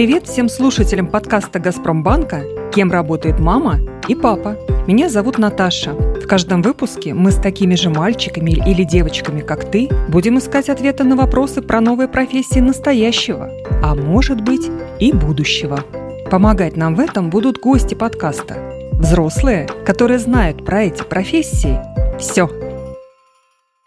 Привет всем слушателям подкаста «Газпромбанка», кем работает мама и папа. Меня зовут Наташа. В каждом выпуске мы с такими же мальчиками или девочками, как ты, будем искать ответы на вопросы про новые профессии настоящего, а может быть и будущего. Помогать нам в этом будут гости подкаста. Взрослые, которые знают про эти профессии все.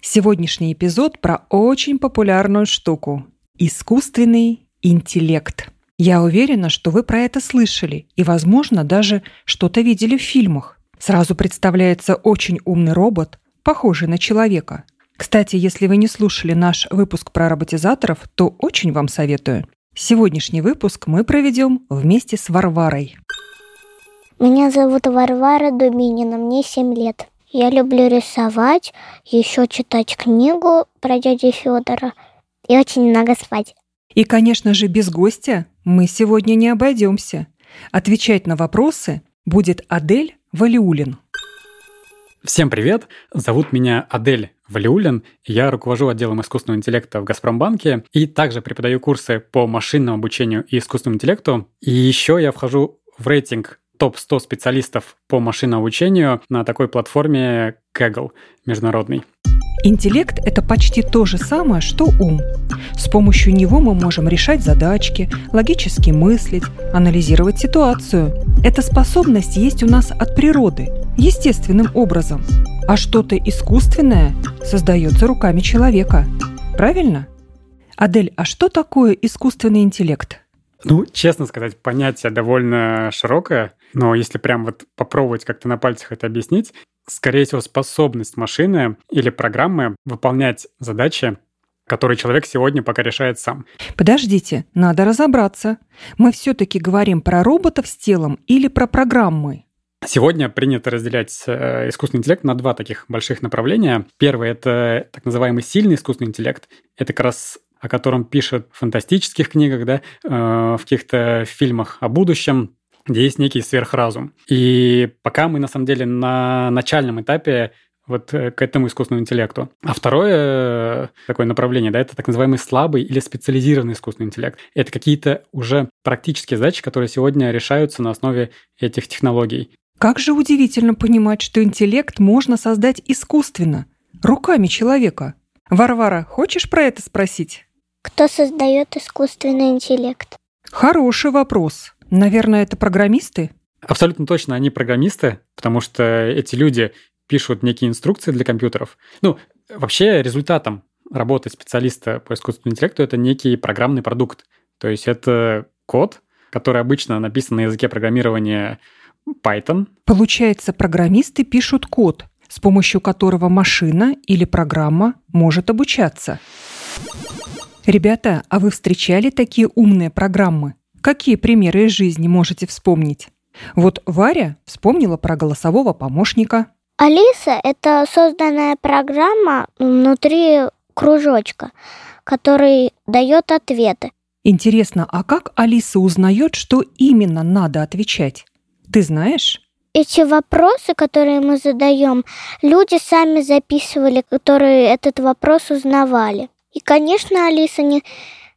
Сегодняшний эпизод про очень популярную штуку – искусственный интеллект – я уверена, что вы про это слышали и, возможно, даже что-то видели в фильмах. Сразу представляется очень умный робот, похожий на человека. Кстати, если вы не слушали наш выпуск про роботизаторов, то очень вам советую. Сегодняшний выпуск мы проведем вместе с Варварой. Меня зовут Варвара Дубинина, мне 7 лет. Я люблю рисовать, еще читать книгу про дядю Федора и очень много спать. И, конечно же, без гостя мы сегодня не обойдемся. Отвечать на вопросы будет Адель Валиулин. Всем привет! Зовут меня Адель Валиулин. Я руковожу отделом искусственного интеллекта в Газпромбанке и также преподаю курсы по машинному обучению и искусственному интеллекту. И еще я вхожу в рейтинг топ-100 специалистов по машинному обучению на такой платформе Kaggle международный. Интеллект – это почти то же самое, что ум. С помощью него мы можем решать задачки, логически мыслить, анализировать ситуацию. Эта способность есть у нас от природы, естественным образом. А что-то искусственное создается руками человека. Правильно? Адель, а что такое искусственный интеллект? Ну, честно сказать, понятие довольно широкое, но если прям вот попробовать как-то на пальцах это объяснить, скорее всего, способность машины или программы выполнять задачи, которые человек сегодня пока решает сам. Подождите, надо разобраться. Мы все-таки говорим про роботов с телом или про программы? Сегодня принято разделять э, искусственный интеллект на два таких больших направления. Первое – это так называемый сильный искусственный интеллект. Это как раз о котором пишут в фантастических книгах, да, э, в каких-то фильмах о будущем, где есть некий сверхразум. И пока мы, на самом деле, на начальном этапе вот э, к этому искусственному интеллекту. А второе э, такое направление, да, это так называемый слабый или специализированный искусственный интеллект. Это какие-то уже практические задачи, которые сегодня решаются на основе этих технологий. Как же удивительно понимать, что интеллект можно создать искусственно, руками человека. Варвара, хочешь про это спросить? Кто создает искусственный интеллект? Хороший вопрос. Наверное, это программисты? Абсолютно точно, они программисты, потому что эти люди пишут некие инструкции для компьютеров. Ну, вообще результатом работы специалиста по искусственному интеллекту это некий программный продукт. То есть это код, который обычно написан на языке программирования Python. Получается, программисты пишут код, с помощью которого машина или программа может обучаться. Ребята, а вы встречали такие умные программы? Какие примеры из жизни можете вспомнить? Вот Варя вспомнила про голосового помощника. Алиса – это созданная программа внутри кружочка, который дает ответы. Интересно, а как Алиса узнает, что именно надо отвечать? Ты знаешь? Эти вопросы, которые мы задаем, люди сами записывали, которые этот вопрос узнавали. И, конечно, Алиса не,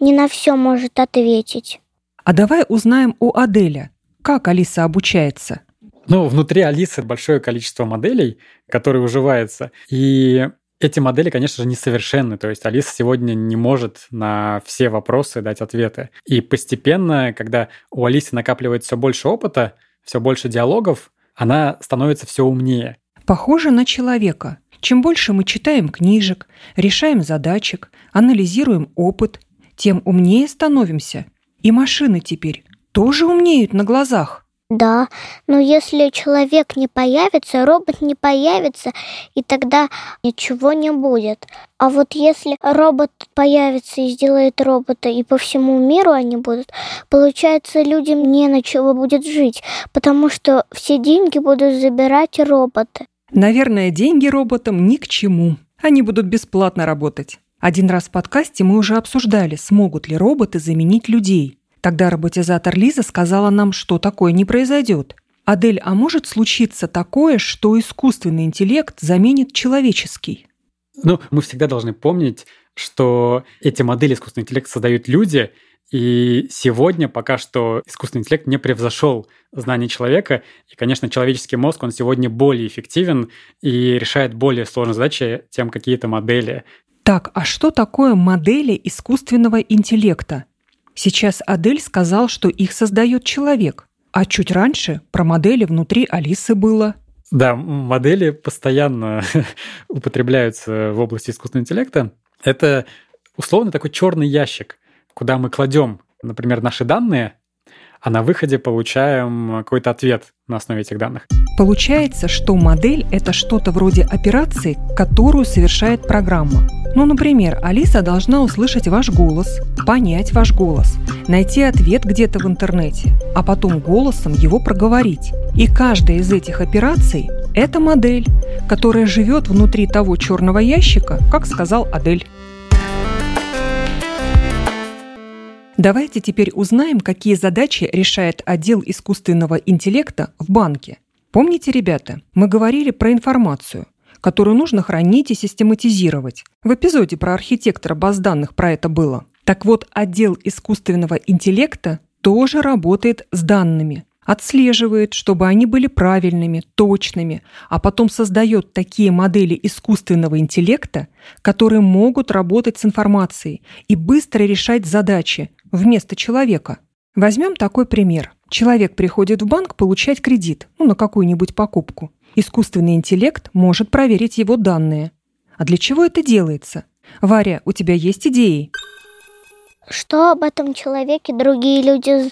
не на все может ответить. А давай узнаем у Аделя, как Алиса обучается. Ну, внутри Алисы большое количество моделей, которые уживаются. И эти модели, конечно же, несовершенны. То есть Алиса сегодня не может на все вопросы дать ответы. И постепенно, когда у Алисы накапливается все больше опыта, все больше диалогов, она становится все умнее. Похоже на человека. Чем больше мы читаем книжек, решаем задачек, анализируем опыт, тем умнее становимся. И машины теперь тоже умнеют на глазах. Да, но если человек не появится, робот не появится, и тогда ничего не будет. А вот если робот появится и сделает робота, и по всему миру они будут, получается, людям не на чего будет жить, потому что все деньги будут забирать роботы. Наверное, деньги роботам ни к чему. Они будут бесплатно работать. Один раз в подкасте мы уже обсуждали, смогут ли роботы заменить людей. Тогда роботизатор Лиза сказала нам, что такое не произойдет. Адель, а может случиться такое, что искусственный интеллект заменит человеческий? Ну, мы всегда должны помнить, что эти модели искусственного интеллекта создают люди, И сегодня пока что искусственный интеллект не превзошел знание человека. И, конечно, человеческий мозг, он сегодня более эффективен и решает более сложные задачи, чем какие-то модели. Так, а что такое модели искусственного интеллекта? Сейчас Адель сказал, что их создает человек, а чуть раньше про модели внутри Алисы было. Да, модели постоянно употребляются в области искусственного интеллекта. Это условно такой черный ящик, куда мы кладем, например, наши данные, а на выходе получаем какой-то ответ на основе этих данных. Получается, что модель – это что-то вроде операции, которую совершает программа. Ну, например, Алиса должна услышать ваш голос, понять ваш голос, найти ответ где-то в интернете, а потом голосом его проговорить. И каждая из этих операций – это модель, которая живет внутри того черного ящика, как сказал Адель. Давайте теперь узнаем, какие задачи решает отдел искусственного интеллекта в банке. Помните, ребята, мы говорили про информацию, которую нужно хранить и систематизировать. В эпизоде про архитектора баз данных про это было. Так вот, отдел искусственного интеллекта тоже работает с данными, отслеживает, чтобы они были правильными, точными, а потом создает такие модели искусственного интеллекта, которые могут работать с информацией и быстро решать задачи вместо человека. Возьмем такой пример. Человек приходит в банк получать кредит, ну, на какую-нибудь покупку. Искусственный интеллект может проверить его данные. А для чего это делается? Варя, у тебя есть идеи? Что об этом человеке другие люди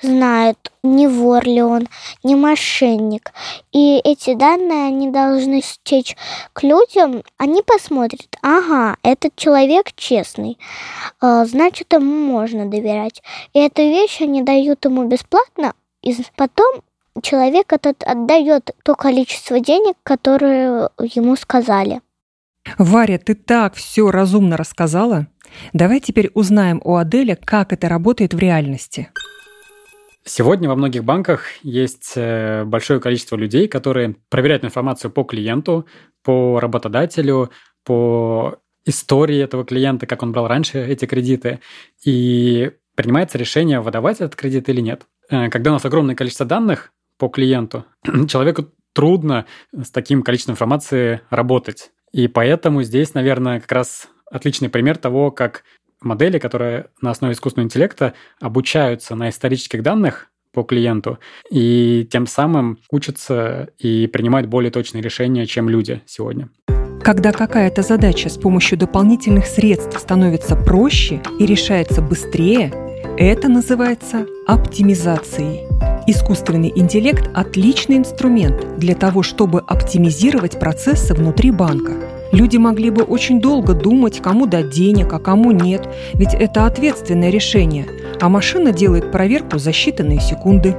знают? Не вор ли он, не мошенник. И эти данные они должны стечь к людям. Они посмотрят, ага, этот человек честный, а, значит, ему можно доверять. И эту вещь они дают ему бесплатно, и потом человек этот отдает то количество денег, которое ему сказали. Варя, ты так все разумно рассказала. Давай теперь узнаем у Аделя, как это работает в реальности. Сегодня во многих банках есть э, большое количество людей, которые проверяют информацию по клиенту, по работодателю, по истории этого клиента, как он брал раньше эти кредиты, и принимается решение, выдавать этот кредит или нет. Э, когда у нас огромное количество данных по клиенту, человеку трудно с таким количеством информации работать. И поэтому здесь, наверное, как раз отличный пример того, как модели, которые на основе искусственного интеллекта обучаются на исторических данных по клиенту и тем самым учатся и принимают более точные решения, чем люди сегодня. Когда какая-то задача с помощью дополнительных средств становится проще и решается быстрее, это называется оптимизацией. Искусственный интеллект – отличный инструмент для того, чтобы оптимизировать процессы внутри банка – Люди могли бы очень долго думать, кому дать денег, а кому нет, ведь это ответственное решение, а машина делает проверку за считанные секунды.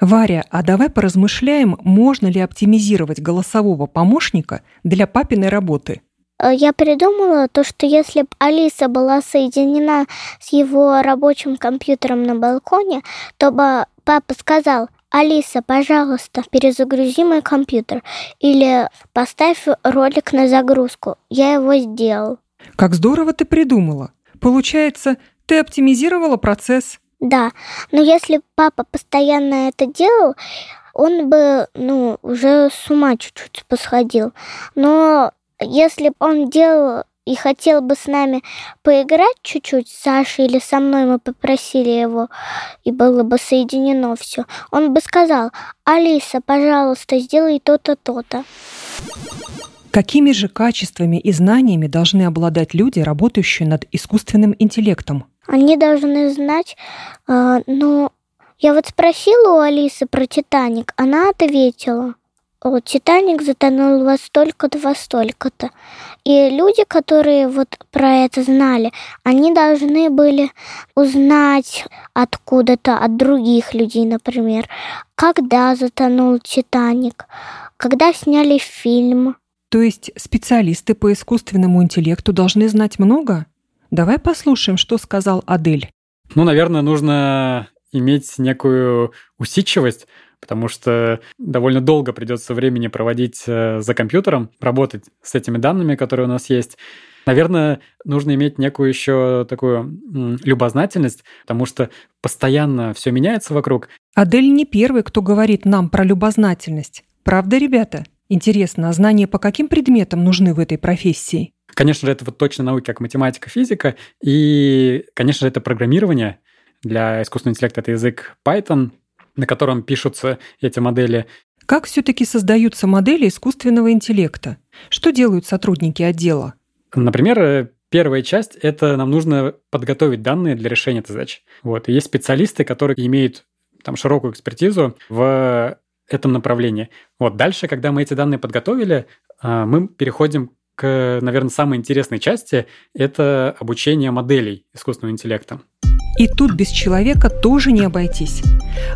Варя, а давай поразмышляем, можно ли оптимизировать голосового помощника для папиной работы. Э, я придумала то, что если бы Алиса была соединена с его рабочим компьютером на балконе, то бы папа сказал, Алиса, пожалуйста, перезагрузи мой компьютер или поставь ролик на загрузку. Я его сделал. Как здорово ты придумала. Получается, ты оптимизировала процесс. Да, но если папа постоянно это делал, он бы, ну, уже с ума чуть-чуть посходил. Но если бы он делал и хотел бы с нами поиграть чуть-чуть, с Сашей или со мной мы попросили его, и было бы соединено все, он бы сказал, Алиса, пожалуйста, сделай то-то, то-то. Какими же качествами и знаниями должны обладать люди, работающие над искусственным интеллектом? Они должны знать, э, ну, я вот спросила у Алисы про Титаник, она ответила, Титаник затонул во столько-то, во столько-то. И люди, которые вот про это знали, они должны были узнать откуда-то от других людей, например, когда затонул Титаник, когда сняли фильм. То есть специалисты по искусственному интеллекту должны знать много? Давай послушаем, что сказал Адель. Ну, наверное, нужно иметь некую усидчивость, потому что довольно долго придется времени проводить э, за компьютером, работать с этими данными, которые у нас есть. Наверное, нужно иметь некую еще такую любознательность, потому что постоянно все меняется вокруг. Адель не первый, кто говорит нам про любознательность. Правда, ребята? Интересно, а знания по каким предметам нужны в этой профессии? Конечно же, это вот точно науки, как математика, физика. И, конечно же, это программирование. Для искусственного интеллекта это язык Python, на котором пишутся эти модели. Как все-таки создаются модели искусственного интеллекта? Что делают сотрудники отдела? Например, первая часть – это нам нужно подготовить данные для решения этой задачи. Вот. И есть специалисты, которые имеют там широкую экспертизу в этом направлении. Вот дальше, когда мы эти данные подготовили, а, мы переходим к, наверное, самой интересной части – это обучение моделей искусственного интеллекта. И тут без человека тоже не обойтись.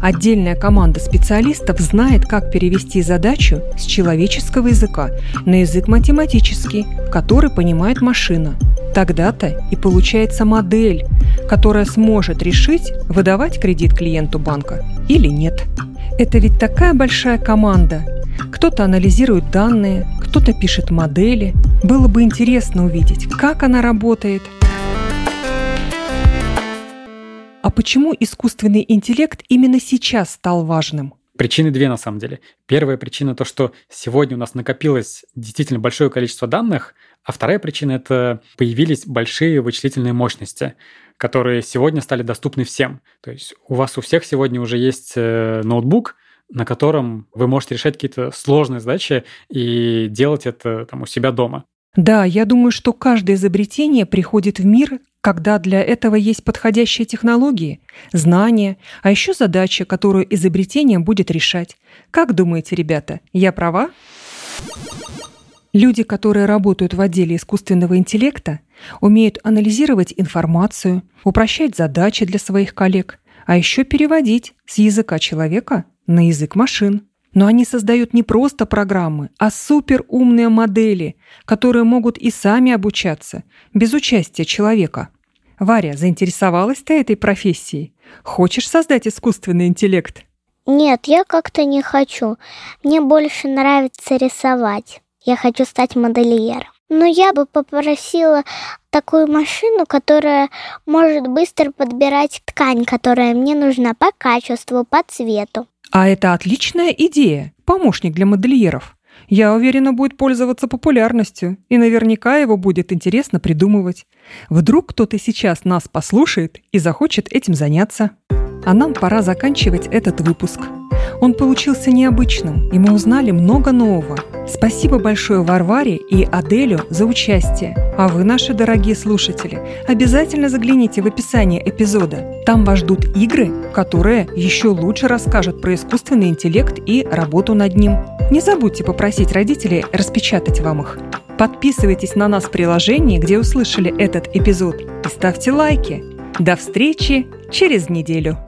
Отдельная команда специалистов знает, как перевести задачу с человеческого языка на язык математический, который понимает машина. Тогда-то и получается модель, которая сможет решить, выдавать кредит клиенту банка или нет. Это ведь такая большая команда. Кто-то анализирует данные, кто-то пишет модели. Было бы интересно увидеть, как она работает – почему искусственный интеллект именно сейчас стал важным? Причины две на самом деле. Первая причина то, что сегодня у нас накопилось действительно большое количество данных, а вторая причина это появились большие вычислительные мощности, которые сегодня стали доступны всем. То есть у вас у всех сегодня уже есть э, ноутбук, на котором вы можете решать какие-то сложные задачи и делать это там, у себя дома. Да, я думаю, что каждое изобретение приходит в мир когда для этого есть подходящие технологии, знания, а еще задача, которую изобретение будет решать. Как думаете, ребята, я права? Люди, которые работают в отделе искусственного интеллекта, умеют анализировать информацию, упрощать задачи для своих коллег, а еще переводить с языка человека на язык машин. Но они создают не просто программы, а суперумные модели, которые могут и сами обучаться, без участия человека. Варя, заинтересовалась ты этой профессией? Хочешь создать искусственный интеллект? Нет, я как-то не хочу. Мне больше нравится рисовать. Я хочу стать модельером. Но я бы попросила такую машину, которая может быстро подбирать ткань, которая мне нужна по качеству, по цвету. А это отличная идея, помощник для модельеров. Я уверена, будет пользоваться популярностью, и наверняка его будет интересно придумывать. Вдруг кто-то сейчас нас послушает и захочет этим заняться. А нам пора заканчивать этот выпуск. Он получился необычным, и мы узнали много нового. Спасибо большое Варваре и Аделю за участие. А вы, наши дорогие слушатели, обязательно загляните в описание эпизода. Там вас ждут игры, которые еще лучше расскажут про искусственный интеллект и работу над ним. Не забудьте попросить родителей распечатать вам их. Подписывайтесь на нас в приложении, где услышали этот эпизод, и ставьте лайки. До встречи через неделю.